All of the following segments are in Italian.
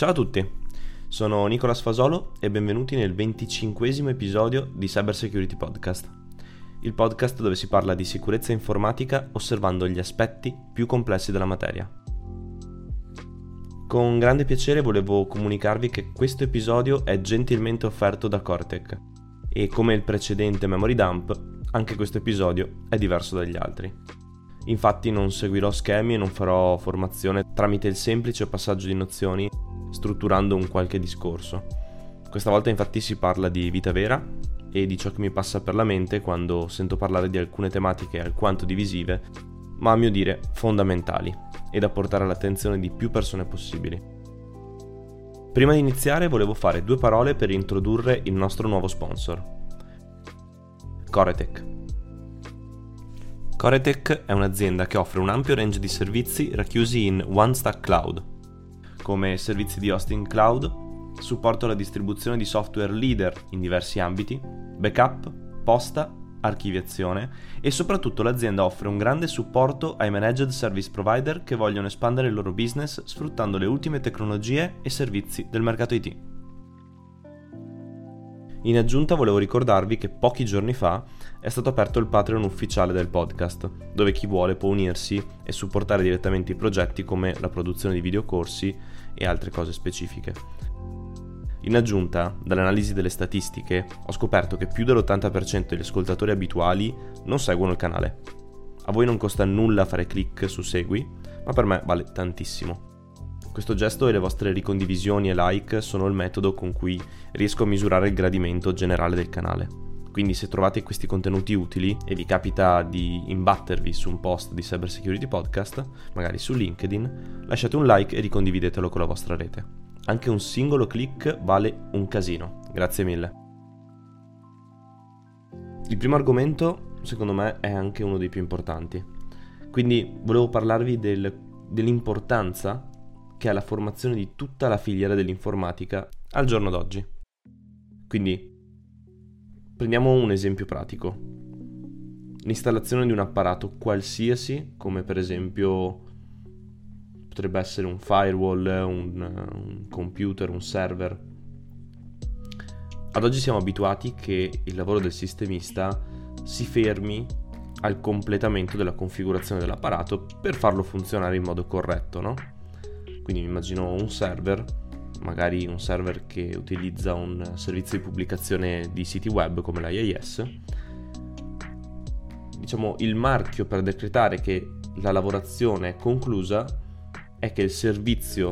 Ciao a tutti, sono Nicola Sfasolo e benvenuti nel 25 episodio di Cyber Security Podcast, il podcast dove si parla di sicurezza informatica osservando gli aspetti più complessi della materia. Con grande piacere volevo comunicarvi che questo episodio è gentilmente offerto da Cortec e come il precedente Memory Dump, anche questo episodio è diverso dagli altri. Infatti non seguirò schemi e non farò formazione tramite il semplice passaggio di nozioni strutturando un qualche discorso. Questa volta infatti si parla di vita vera e di ciò che mi passa per la mente quando sento parlare di alcune tematiche alquanto divisive, ma a mio dire fondamentali e da portare all'attenzione di più persone possibili. Prima di iniziare volevo fare due parole per introdurre il nostro nuovo sponsor. Coretech. Coretech è un'azienda che offre un ampio range di servizi racchiusi in OneStack Cloud, come servizi di hosting cloud, supporto alla distribuzione di software leader in diversi ambiti, backup, posta, archiviazione e soprattutto l'azienda offre un grande supporto ai managed service provider che vogliono espandere il loro business sfruttando le ultime tecnologie e servizi del mercato IT. In aggiunta volevo ricordarvi che pochi giorni fa è stato aperto il Patreon ufficiale del podcast, dove chi vuole può unirsi e supportare direttamente i progetti come la produzione di videocorsi e altre cose specifiche. In aggiunta, dall'analisi delle statistiche, ho scoperto che più dell'80% degli ascoltatori abituali non seguono il canale. A voi non costa nulla fare clic su segui, ma per me vale tantissimo. Questo gesto e le vostre ricondivisioni e like sono il metodo con cui riesco a misurare il gradimento generale del canale. Quindi se trovate questi contenuti utili e vi capita di imbattervi su un post di Cyber Security Podcast, magari su LinkedIn, lasciate un like e ricondividetelo con la vostra rete. Anche un singolo click vale un casino. Grazie mille. Il primo argomento, secondo me, è anche uno dei più importanti. Quindi volevo parlarvi del, dell'importanza che ha la formazione di tutta la filiera dell'informatica al giorno d'oggi. Quindi Prendiamo un esempio pratico. L'installazione di un apparato qualsiasi, come per esempio potrebbe essere un firewall, un, un computer, un server. Ad oggi siamo abituati che il lavoro del sistemista si fermi al completamento della configurazione dell'apparato per farlo funzionare in modo corretto, no? Quindi immagino un server magari un server che utilizza un servizio di pubblicazione di siti web come l'IIS, diciamo il marchio per decretare che la lavorazione è conclusa è che il servizio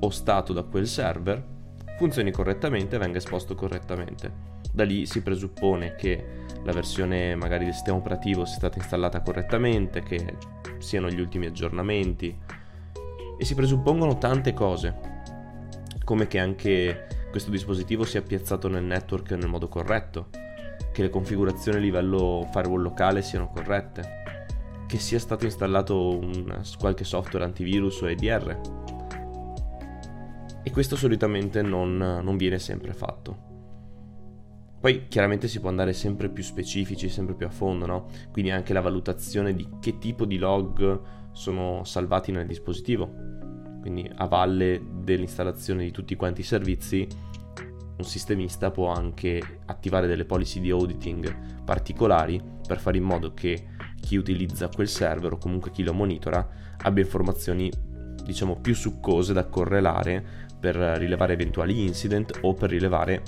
ostato da quel server funzioni correttamente e venga esposto correttamente. Da lì si presuppone che la versione magari del sistema operativo sia stata installata correttamente, che siano gli ultimi aggiornamenti. E si presuppongono tante cose come che anche questo dispositivo sia piazzato nel network nel modo corretto, che le configurazioni a livello firewall locale siano corrette, che sia stato installato un, qualche software antivirus o EDR. E questo solitamente non, non viene sempre fatto. Poi chiaramente si può andare sempre più specifici, sempre più a fondo, no? Quindi anche la valutazione di che tipo di log sono salvati nel dispositivo quindi a valle dell'installazione di tutti quanti i servizi, un sistemista può anche attivare delle policy di auditing particolari per fare in modo che chi utilizza quel server o comunque chi lo monitora abbia informazioni diciamo più succose da correlare per rilevare eventuali incident o per rilevare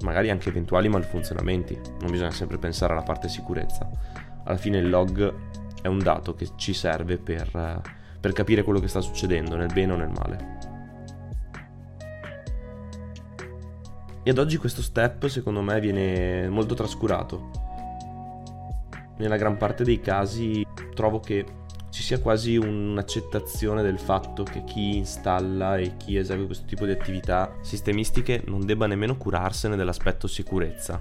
magari anche eventuali malfunzionamenti. Non bisogna sempre pensare alla parte sicurezza. Alla fine il log è un dato che ci serve per per capire quello che sta succedendo, nel bene o nel male. E ad oggi questo step secondo me viene molto trascurato. Nella gran parte dei casi trovo che ci sia quasi un'accettazione del fatto che chi installa e chi esegue questo tipo di attività sistemistiche non debba nemmeno curarsene dell'aspetto sicurezza.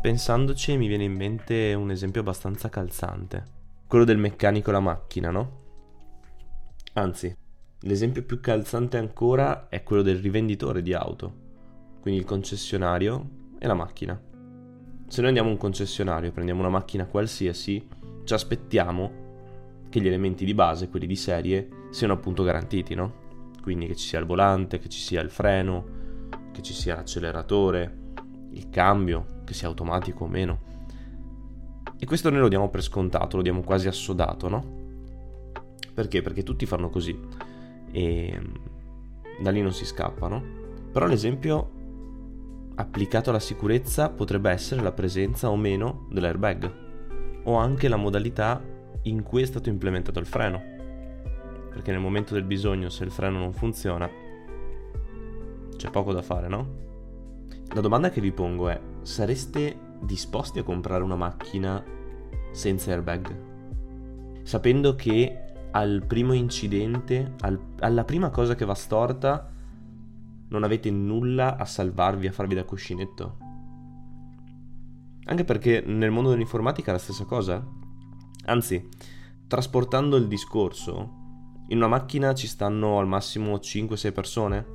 Pensandoci mi viene in mente un esempio abbastanza calzante quello del meccanico la macchina, no? Anzi, l'esempio più calzante ancora è quello del rivenditore di auto, quindi il concessionario e la macchina. Se noi andiamo a un concessionario, prendiamo una macchina qualsiasi, ci aspettiamo che gli elementi di base, quelli di serie, siano appunto garantiti, no? quindi che ci sia il volante, che ci sia il freno, che ci sia l'acceleratore, il cambio, che sia automatico o meno. E questo noi lo diamo per scontato, lo diamo quasi assodato, no? Perché? Perché tutti fanno così e da lì non si scappa, no? Però l'esempio applicato alla sicurezza potrebbe essere la presenza o meno dell'airbag o anche la modalità in cui è stato implementato il freno. Perché nel momento del bisogno, se il freno non funziona, c'è poco da fare, no? La domanda che vi pongo è, sareste disposti a comprare una macchina senza airbag? Sapendo che al primo incidente, al, alla prima cosa che va storta, non avete nulla a salvarvi, a farvi da cuscinetto? Anche perché nel mondo dell'informatica è la stessa cosa. Anzi, trasportando il discorso, in una macchina ci stanno al massimo 5-6 persone,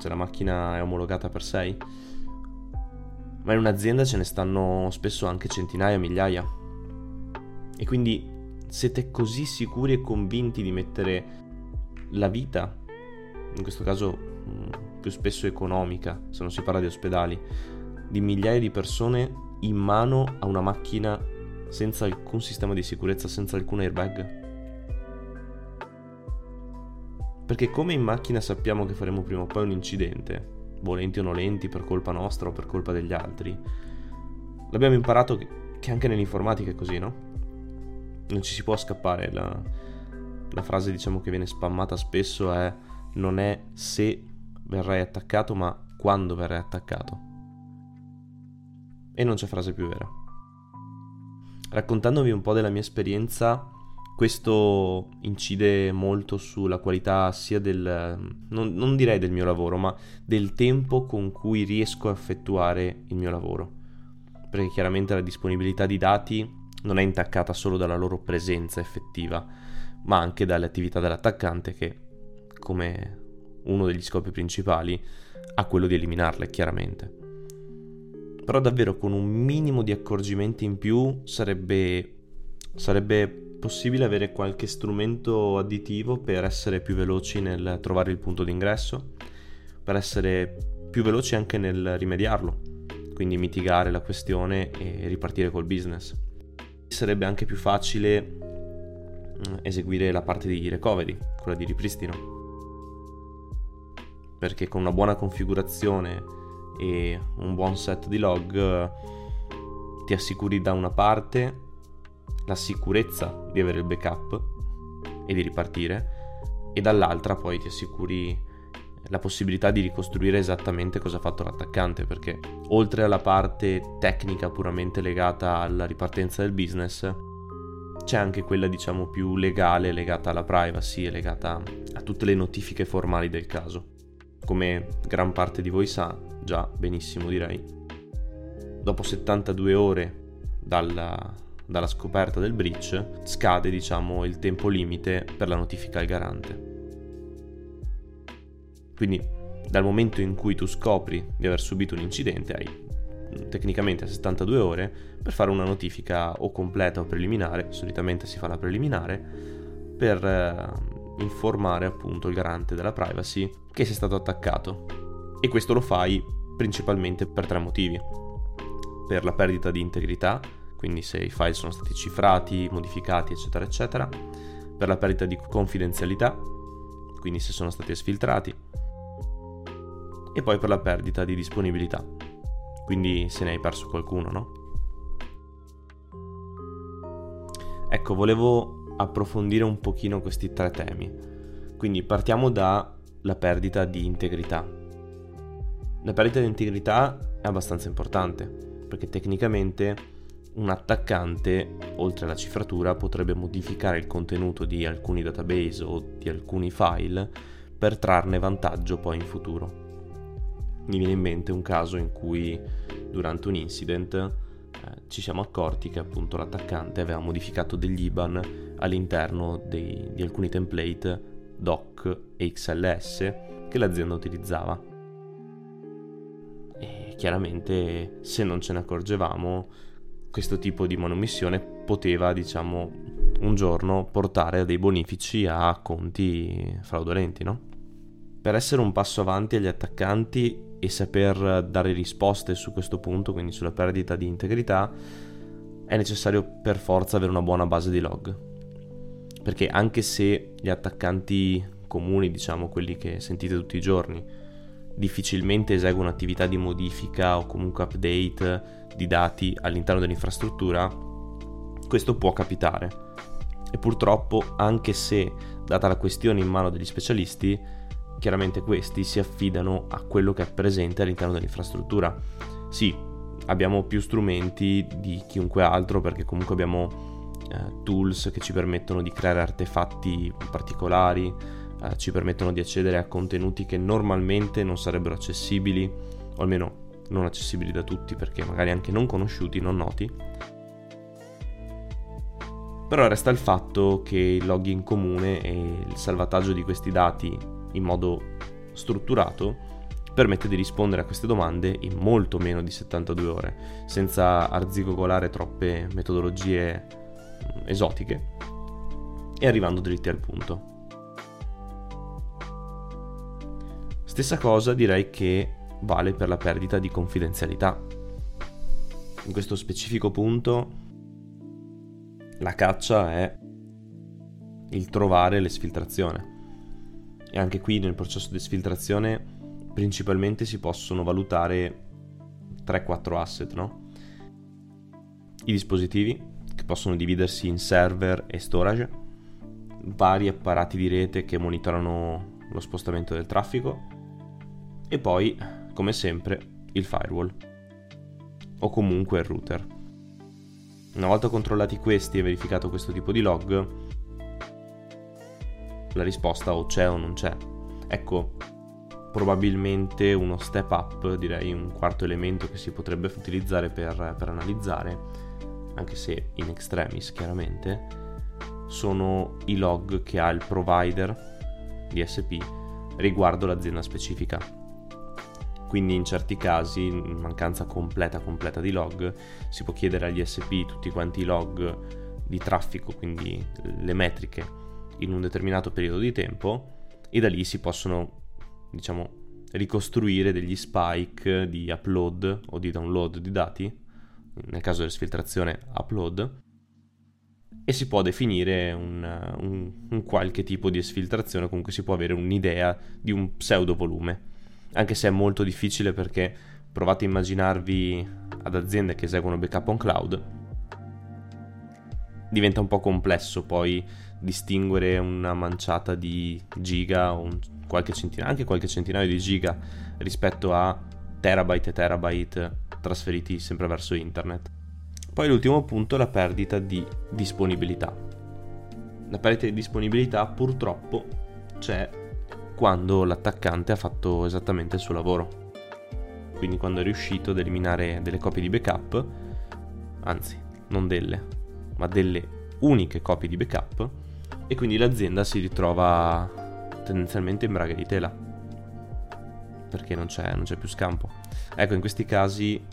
se la macchina è omologata per 6 ma in un'azienda ce ne stanno spesso anche centinaia, migliaia. E quindi siete così sicuri e convinti di mettere la vita, in questo caso mm, più spesso economica, se non si parla di ospedali, di migliaia di persone in mano a una macchina senza alcun sistema di sicurezza, senza alcun airbag? Perché come in macchina sappiamo che faremo prima o poi un incidente, volenti o nolenti, per colpa nostra o per colpa degli altri. L'abbiamo imparato che anche nell'informatica è così, no? Non ci si può scappare. La, la frase, diciamo, che viene spammata spesso è non è se verrai attaccato, ma quando verrai attaccato. E non c'è frase più vera. Raccontandovi un po' della mia esperienza questo incide molto sulla qualità sia del, non, non, direi del mio lavoro, ma del tempo con cui riesco a effettuare il mio lavoro. Perché chiaramente la disponibilità di dati non è intaccata solo dalla loro presenza effettiva, ma anche dalle attività dell'attaccante che, come uno degli scopi principali, ha quello di eliminarle, chiaramente. Però davvero con un minimo di accorgimenti in più sarebbe, sarebbe possibile avere qualche strumento additivo per essere più veloci nel trovare il punto d'ingresso, per essere più veloci anche nel rimediarlo, quindi mitigare la questione e ripartire col business. Sarebbe anche più facile mm, eseguire la parte di recovery, quella di ripristino, perché con una buona configurazione e un buon set di log ti assicuri da una parte la sicurezza di avere il backup e di ripartire e dall'altra poi ti assicuri la possibilità di ricostruire esattamente cosa ha fatto l'attaccante perché oltre alla parte tecnica puramente legata alla ripartenza del business c'è anche quella diciamo più legale legata alla privacy e legata a tutte le notifiche formali del caso. Come gran parte di voi sa già benissimo direi. Dopo 72 ore dalla dalla scoperta del breach scade diciamo il tempo limite per la notifica al garante. Quindi dal momento in cui tu scopri di aver subito un incidente hai mm, tecnicamente 72 ore per fare una notifica o completa o preliminare, solitamente si fa la preliminare, per eh, informare appunto il garante della privacy che sei stato attaccato. E questo lo fai principalmente per tre motivi. Per la perdita di integrità, quindi se i file sono stati cifrati, modificati, eccetera, eccetera, per la perdita di confidenzialità, quindi se sono stati esfiltrati, e poi per la perdita di disponibilità, quindi se ne hai perso qualcuno, no? Ecco, volevo approfondire un pochino questi tre temi. Quindi partiamo dalla perdita di integrità. La perdita di integrità è abbastanza importante, perché tecnicamente un attaccante, oltre alla cifratura, potrebbe modificare il contenuto di alcuni database o di alcuni file per trarne vantaggio poi in futuro. Mi viene in mente un caso in cui durante un incident eh, ci siamo accorti che appunto l'attaccante aveva modificato degli IBAN all'interno dei, di alcuni template doc e XLS che l'azienda utilizzava. E chiaramente se non ce ne accorgevamo questo tipo di manomissione poteva, diciamo, un giorno portare a dei bonifici a conti fraudolenti, no? per essere un passo avanti agli attaccanti e saper dare risposte su questo punto, quindi sulla perdita di integrità, è necessario per forza avere una buona base di log. Perché anche se gli attaccanti comuni, diciamo quelli che sentite tutti i giorni, difficilmente eseguono attività di modifica o comunque update di dati all'interno dell'infrastruttura, questo può capitare. E purtroppo, anche se data la questione in mano degli specialisti, chiaramente questi si affidano a quello che è presente all'interno dell'infrastruttura. Sì, abbiamo più strumenti di chiunque altro perché comunque abbiamo eh, tools che ci permettono di creare artefatti particolari, eh, ci permettono di accedere a contenuti che normalmente non sarebbero accessibili, o almeno non accessibili da tutti perché magari anche non conosciuti, non noti. Però resta il fatto che il login comune e il salvataggio di questi dati in modo strutturato permette di rispondere a queste domande in molto meno di 72 ore, senza arzigogolare troppe metodologie mm, esotiche e arrivando dritti al punto. Stessa cosa direi che vale per la perdita di confidenzialità. In questo specifico punto la caccia è il trovare l'esfiltrazione. E anche qui nel processo di esfiltrazione principalmente si possono valutare 3-4 asset, no? I dispositivi, che possono dividersi in server e storage, vari apparati di rete che monitorano lo spostamento del traffico, e poi, come sempre, il firewall o comunque il router. Una volta controllati questi e verificato questo tipo di log, la risposta o c'è o non c'è. Ecco, probabilmente uno step up, direi un quarto elemento che si potrebbe utilizzare per, per analizzare, anche se in extremis chiaramente, sono i log che ha il provider DSP riguardo l'azienda specifica quindi in certi casi, in mancanza completa completa di log, si può chiedere agli SP tutti quanti i log di traffico, quindi le metriche in un determinato periodo di tempo e da lì si possono, diciamo, ricostruire degli spike di upload o di download di dati, nel caso dell'esfiltrazione upload, e si può definire un, un, un qualche tipo di esfiltrazione, comunque si può avere un'idea di un pseudo volume anche se è molto difficile perché provate a immaginarvi ad aziende che eseguono backup on cloud, diventa un po' complesso poi distinguere una manciata di giga o qualche centinaio, anche qualche centinaio di giga rispetto a terabyte e terabyte trasferiti sempre verso internet. Poi l'ultimo punto è la perdita di disponibilità. La perdita di disponibilità purtroppo c'è quando l'attaccante ha fatto esattamente il suo lavoro. Quindi quando è riuscito ad eliminare delle copie di backup, anzi, non delle, ma delle uniche copie di backup, e quindi l'azienda si ritrova tendenzialmente in braghe di tela, perché non c'è, non c'è più scampo. Ecco, in questi casi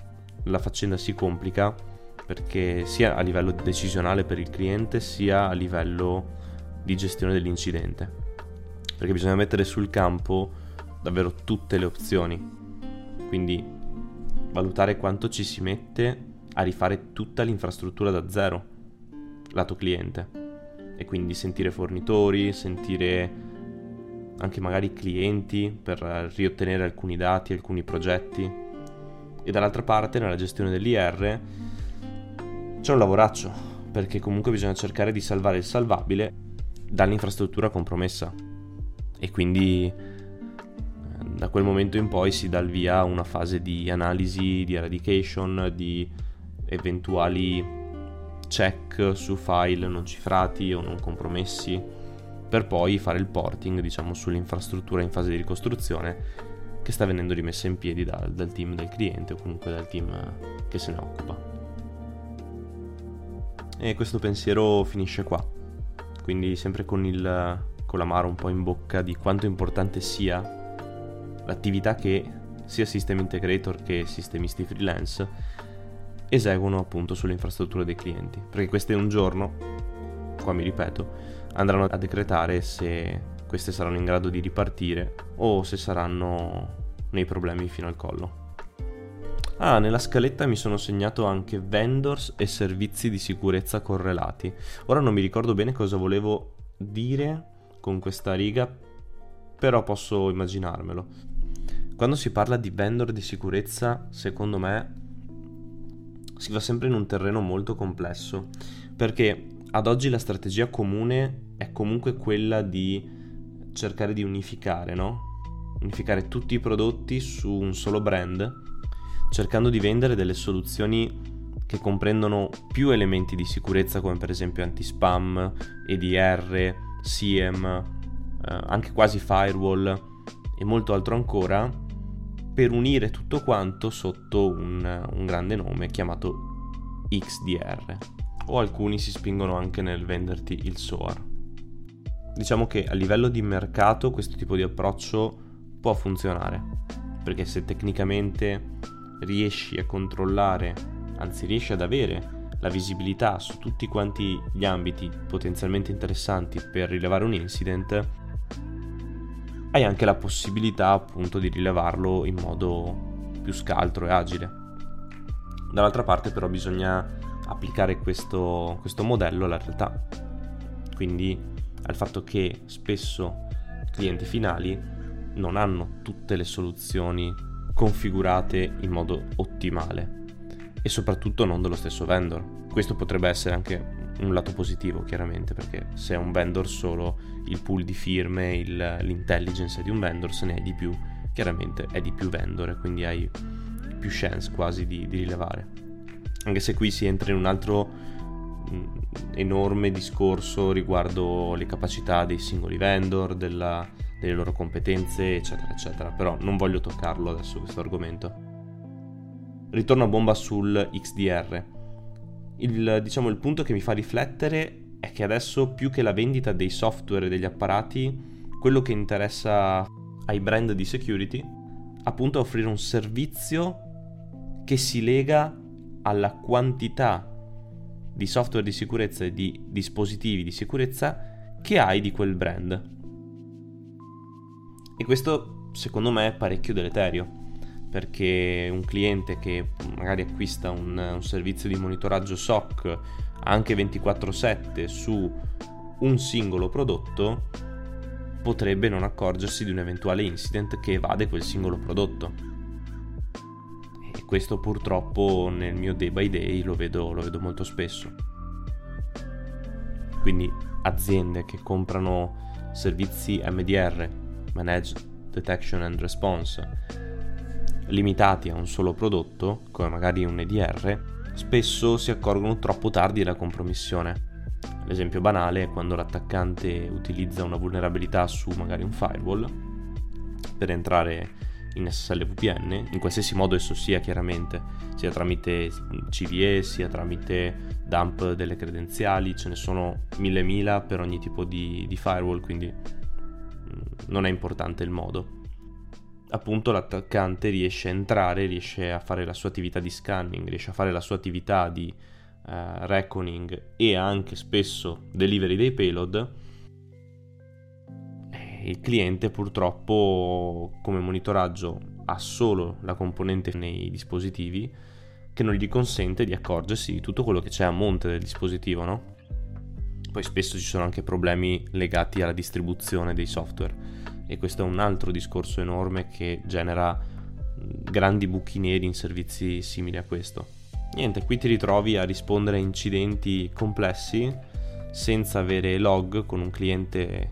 la faccenda si complica perché sia a livello decisionale per il cliente sia a livello di gestione dell'incidente perché bisogna mettere sul campo davvero tutte le opzioni. Quindi valutare quanto ci si mette a rifare tutta l'infrastruttura da zero, lato cliente. E quindi sentire fornitori, sentire anche magari clienti per riottenere alcuni dati, alcuni progetti. E dall'altra parte, nella gestione dell'IR, c'è un lavoraccio, perché comunque bisogna cercare di salvare il salvabile dall'infrastruttura compromessa e quindi eh, da quel momento in poi si dà il via a una fase di analisi, di eradication, di eventuali check su file non cifrati o non compromessi, per poi fare il porting, diciamo, sull'infrastruttura in fase di ricostruzione che sta venendo rimessa in piedi dal, dal team del cliente o comunque dal team che se ne occupa. E questo pensiero finisce qua. Quindi sempre con il con l'amaro un po' in bocca di quanto importante sia l'attività che sia System Integrator che sistemisti freelance eseguono appunto sulle infrastrutture dei clienti, perché queste un giorno, qua mi ripeto, andranno a decretare se queste saranno in grado di ripartire o se saranno nei problemi fino al collo. Ah, nella scaletta mi sono segnato anche vendors e servizi di sicurezza correlati. Ora non mi ricordo bene cosa volevo dire con questa riga, però posso immaginarmelo. Quando si parla di vendor di sicurezza, secondo me si va sempre in un terreno molto complesso, perché ad oggi la strategia comune è comunque quella di cercare di unificare, no? Unificare tutti i prodotti su un solo brand, cercando di vendere delle soluzioni che comprendono più elementi di sicurezza come per esempio anti-spam, EDR, SIEM, eh, anche quasi firewall e molto altro ancora, per unire tutto quanto sotto un, un grande nome chiamato XDR. O alcuni si spingono anche nel venderti il SOAR. Diciamo che a livello di mercato questo tipo di approccio può funzionare, perché se tecnicamente riesci a controllare, anzi riesci ad avere la visibilità su tutti quanti gli ambiti potenzialmente interessanti per rilevare un incident, hai anche la possibilità appunto di rilevarlo in modo più scaltro e agile. Dall'altra parte però bisogna applicare questo, questo modello alla realtà. Quindi al fatto che spesso clienti finali non hanno tutte le soluzioni configurate in modo ottimale e soprattutto non dello stesso vendor. Questo potrebbe essere anche un lato positivo chiaramente perché se è un vendor solo il pool di firme, il, l'intelligence di un vendor se ne è di più, chiaramente è di più vendor e quindi hai più chance quasi di, di rilevare. Anche se qui si entra in un altro enorme discorso riguardo le capacità dei singoli vendor, della, delle loro competenze, eccetera, eccetera. Però non voglio toccarlo adesso questo argomento. Ritorno a bomba sul XDR. Il, diciamo, il punto che mi fa riflettere è che adesso più che la vendita dei software e degli apparati, quello che interessa ai brand di security appunto è offrire un servizio che si lega alla quantità di software di sicurezza e di dispositivi di sicurezza che hai di quel brand. E questo secondo me è parecchio deleterio, perché un cliente che magari acquista un, un servizio di monitoraggio SOC anche 24/7 su un singolo prodotto potrebbe non accorgersi di un eventuale incident che evade quel singolo prodotto. E questo purtroppo nel mio day by day lo vedo, lo vedo molto spesso. Quindi aziende che comprano servizi MDR, Managed Detection and Response, limitati a un solo prodotto, come magari un EDR, spesso si accorgono troppo tardi della compromissione. L'esempio banale è quando l'attaccante utilizza una vulnerabilità su magari un firewall per entrare in SSL VPN, in qualsiasi modo esso sia chiaramente, sia tramite CVE, sia tramite dump delle credenziali, ce ne sono mille mila per ogni tipo di, di firewall, quindi mm, non è importante il modo. Appunto l'attaccante riesce a entrare, riesce a fare la sua attività di scanning, riesce a fare la sua attività di uh, reckoning e anche spesso delivery dei payload il cliente purtroppo come monitoraggio ha solo la componente nei dispositivi che non gli consente di accorgersi di tutto quello che c'è a monte del dispositivo, no? Poi spesso ci sono anche problemi legati alla distribuzione dei software e questo è un altro discorso enorme che genera grandi buchi neri in servizi simili a questo. Niente, qui ti ritrovi a rispondere a incidenti complessi senza avere log con un cliente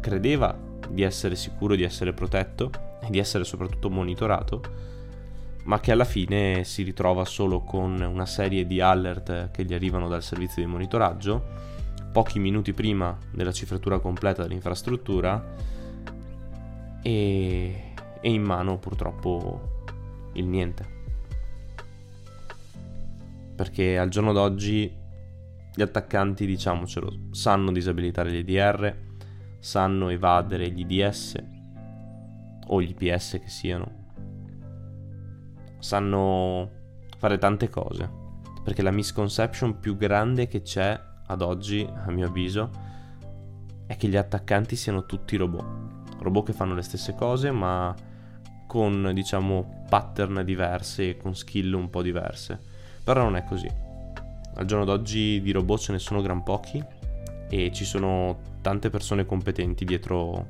credeva di essere sicuro di essere protetto e di essere soprattutto monitorato, ma che alla fine si ritrova solo con una serie di alert che gli arrivano dal servizio di monitoraggio, pochi minuti prima della cifratura completa dell'infrastruttura e, e in mano purtroppo il niente. Perché al giorno d'oggi gli attaccanti, diciamocelo, sanno disabilitare gli EDR, sanno evadere gli IDS o gli IPS che siano. Sanno fare tante cose. Perché la misconception più grande che c'è ad oggi, a mio avviso, è che gli attaccanti siano tutti robot. Robot che fanno le stesse cose ma con diciamo pattern diverse e con skill un po' diverse. Però non è così. Al giorno d'oggi di robot ce ne sono gran pochi e ci sono tante persone competenti dietro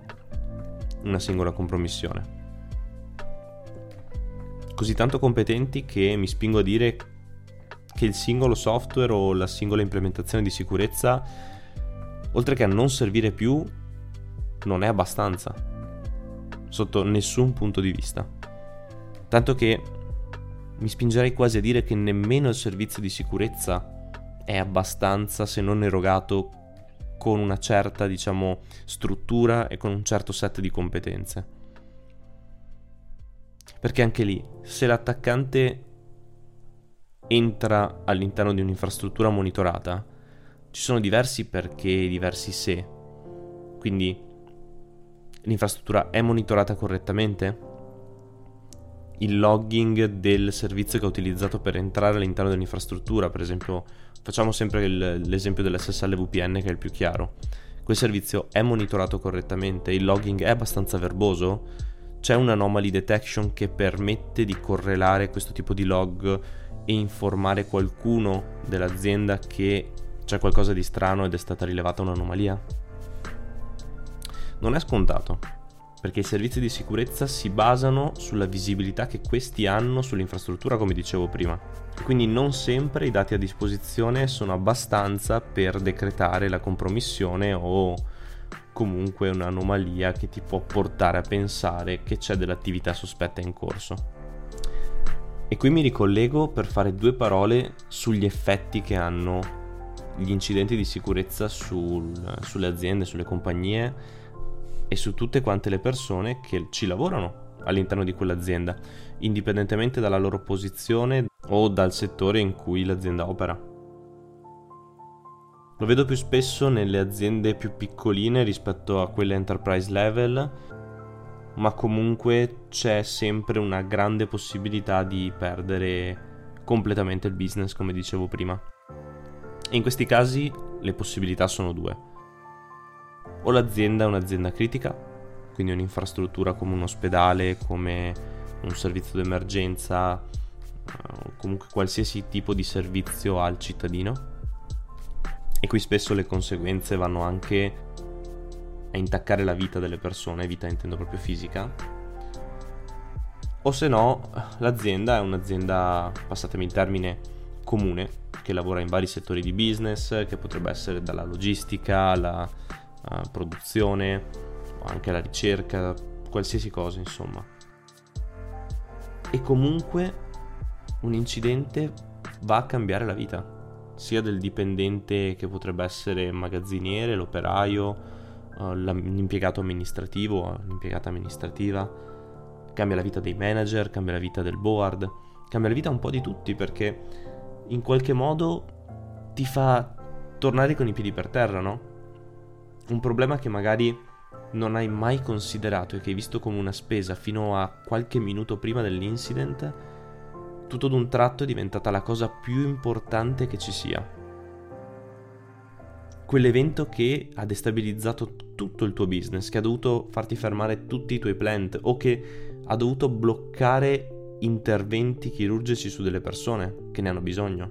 una singola compromissione. Così tanto competenti che mi spingo a dire che il singolo software o la singola implementazione di sicurezza, oltre che a non servire più, non è abbastanza, sotto nessun punto di vista. Tanto che mi spingerei quasi a dire che nemmeno il servizio di sicurezza è abbastanza se non erogato con una certa, diciamo, struttura e con un certo set di competenze. Perché anche lì, se l'attaccante entra all'interno di un'infrastruttura monitorata, ci sono diversi perché e diversi se. Quindi l'infrastruttura è monitorata correttamente? il logging del servizio che ha utilizzato per entrare all'interno dell'infrastruttura, per esempio facciamo sempre il, l'esempio dell'SSL VPN che è il più chiaro. Quel servizio è monitorato correttamente, il logging è abbastanza verboso, c'è un anomaly detection che permette di correlare questo tipo di log e informare qualcuno dell'azienda che c'è qualcosa di strano ed è stata rilevata un'anomalia? Non è scontato perché i servizi di sicurezza si basano sulla visibilità che questi hanno sull'infrastruttura, come dicevo prima. Quindi non sempre i dati a disposizione sono abbastanza per decretare la compromissione o comunque un'anomalia che ti può portare a pensare che c'è dell'attività sospetta in corso. E qui mi ricollego per fare due parole sugli effetti che hanno gli incidenti di sicurezza sul, sulle aziende, sulle compagnie e su tutte quante le persone che ci lavorano all'interno di quell'azienda, indipendentemente dalla loro posizione o dal settore in cui l'azienda opera. Lo vedo più spesso nelle aziende più piccoline rispetto a quelle enterprise level, ma comunque c'è sempre una grande possibilità di perdere completamente il business, come dicevo prima. In questi casi le possibilità sono due o l'azienda è un'azienda critica, quindi un'infrastruttura come un ospedale, come un servizio d'emergenza, eh, comunque qualsiasi tipo di servizio al cittadino. E qui spesso le conseguenze vanno anche a intaccare la vita delle persone, vita intendo proprio fisica. O se no, l'azienda è un'azienda, passatemi il termine, comune, che lavora in vari settori di business, che potrebbe essere dalla logistica alla uh, produzione, anche la ricerca, qualsiasi cosa insomma. E comunque un incidente va a cambiare la vita, sia del dipendente che potrebbe essere magazziniere, l'operaio, l'impiegato amministrativo, l'impiegata amministrativa, cambia la vita dei manager, cambia la vita del board, cambia la vita un po' di tutti perché in qualche modo ti fa tornare con i piedi per terra, no? un problema che magari non hai mai considerato e che hai visto come una spesa fino a qualche minuto prima dell'incident, tutto d'un tratto è diventata la cosa più importante che ci sia. Quell'evento che ha destabilizzato tutto il tuo business, che ha dovuto farti fermare tutti i tuoi plant o che ha dovuto bloccare interventi chirurgici su delle persone che ne hanno bisogno.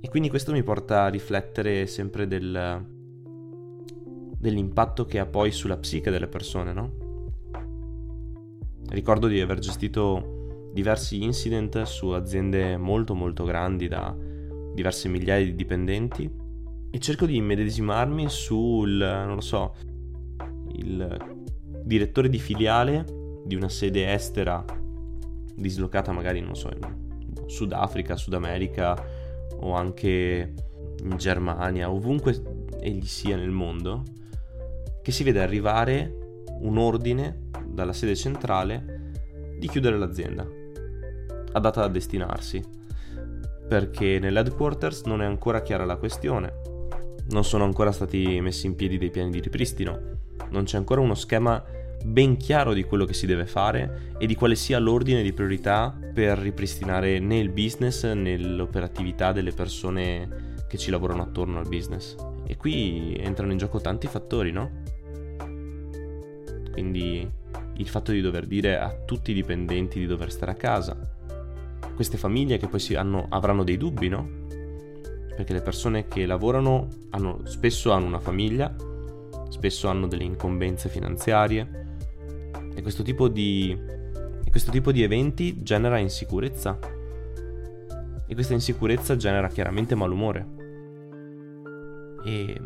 E quindi questo mi porta a riflettere sempre del, dell'impatto che ha poi sulla psiche delle persone, no? Ricordo di aver gestito diversi incident su aziende molto molto grandi da diverse migliaia di dipendenti e cerco di immedesimarmi sul, non lo so, il direttore di filiale di una sede estera dislocata magari, non so, in Sudafrica, Sud America o anche in Germania, ovunque egli sia nel mondo, che si vede arrivare un ordine dalla sede centrale di chiudere l'azienda, adatta a destinarsi, perché nell'headquarters non è ancora chiara la questione, non sono ancora stati messi in piedi dei piani di ripristino, non c'è ancora uno schema ben chiaro di quello che si deve fare e di quale sia l'ordine di priorità per ripristinare né il business né l'operatività delle persone che ci lavorano attorno al business. E qui entrano in gioco tanti fattori, no? Quindi il fatto di dover dire a tutti i dipendenti di dover stare a casa, queste famiglie che poi hanno, avranno dei dubbi, no? Perché le persone che lavorano hanno, spesso hanno una famiglia, spesso hanno delle incombenze finanziarie e questo tipo di, questo tipo di eventi genera insicurezza e questa insicurezza genera chiaramente malumore. E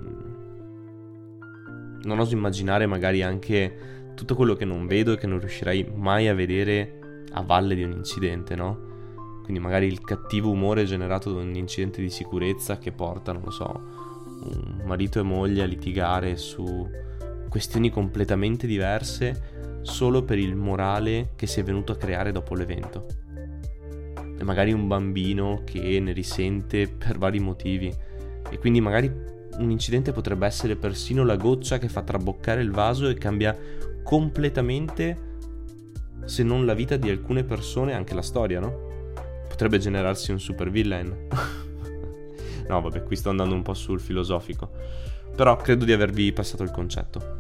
non oso immaginare magari anche tutto quello che non vedo e che non riuscirei mai a vedere a valle di un incidente, no? Quindi magari il cattivo umore generato da un incidente di sicurezza che porta, non lo so, un marito e moglie a litigare su questioni completamente diverse solo per il morale che si è venuto a creare dopo l'evento. E magari un bambino che ne risente per vari motivi. E quindi magari un incidente potrebbe essere persino la goccia che fa traboccare il vaso e cambia completamente, se non la vita di alcune persone, anche la storia, no? Potrebbe generarsi un super villain. no, vabbè, qui sto andando un po' sul filosofico. Però credo di avervi passato il concetto.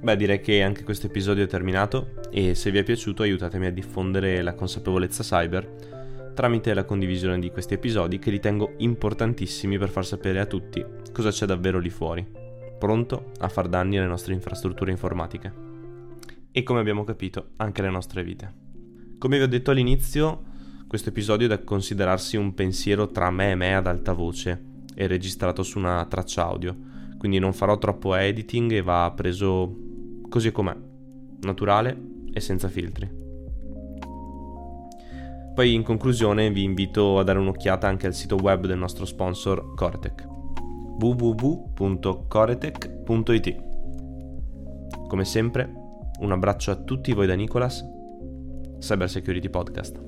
Beh, direi che anche questo episodio è terminato e se vi è piaciuto aiutatemi a diffondere la consapevolezza cyber tramite la condivisione di questi episodi che ritengo importantissimi per far sapere a tutti cosa c'è davvero lì fuori pronto a far danni alle nostre infrastrutture informatiche. E come abbiamo capito, anche alle nostre vite. Come vi ho detto all'inizio, questo episodio è da considerarsi un pensiero tra me e me ad alta voce e registrato su una traccia audio, quindi non farò troppo editing e va preso così com'è, naturale e senza filtri. Poi in conclusione vi invito a dare un'occhiata anche al sito web del nostro sponsor Cortec www.coretech.it. Come sempre, un abbraccio a tutti voi da Nicolas, Cyber Security Podcast.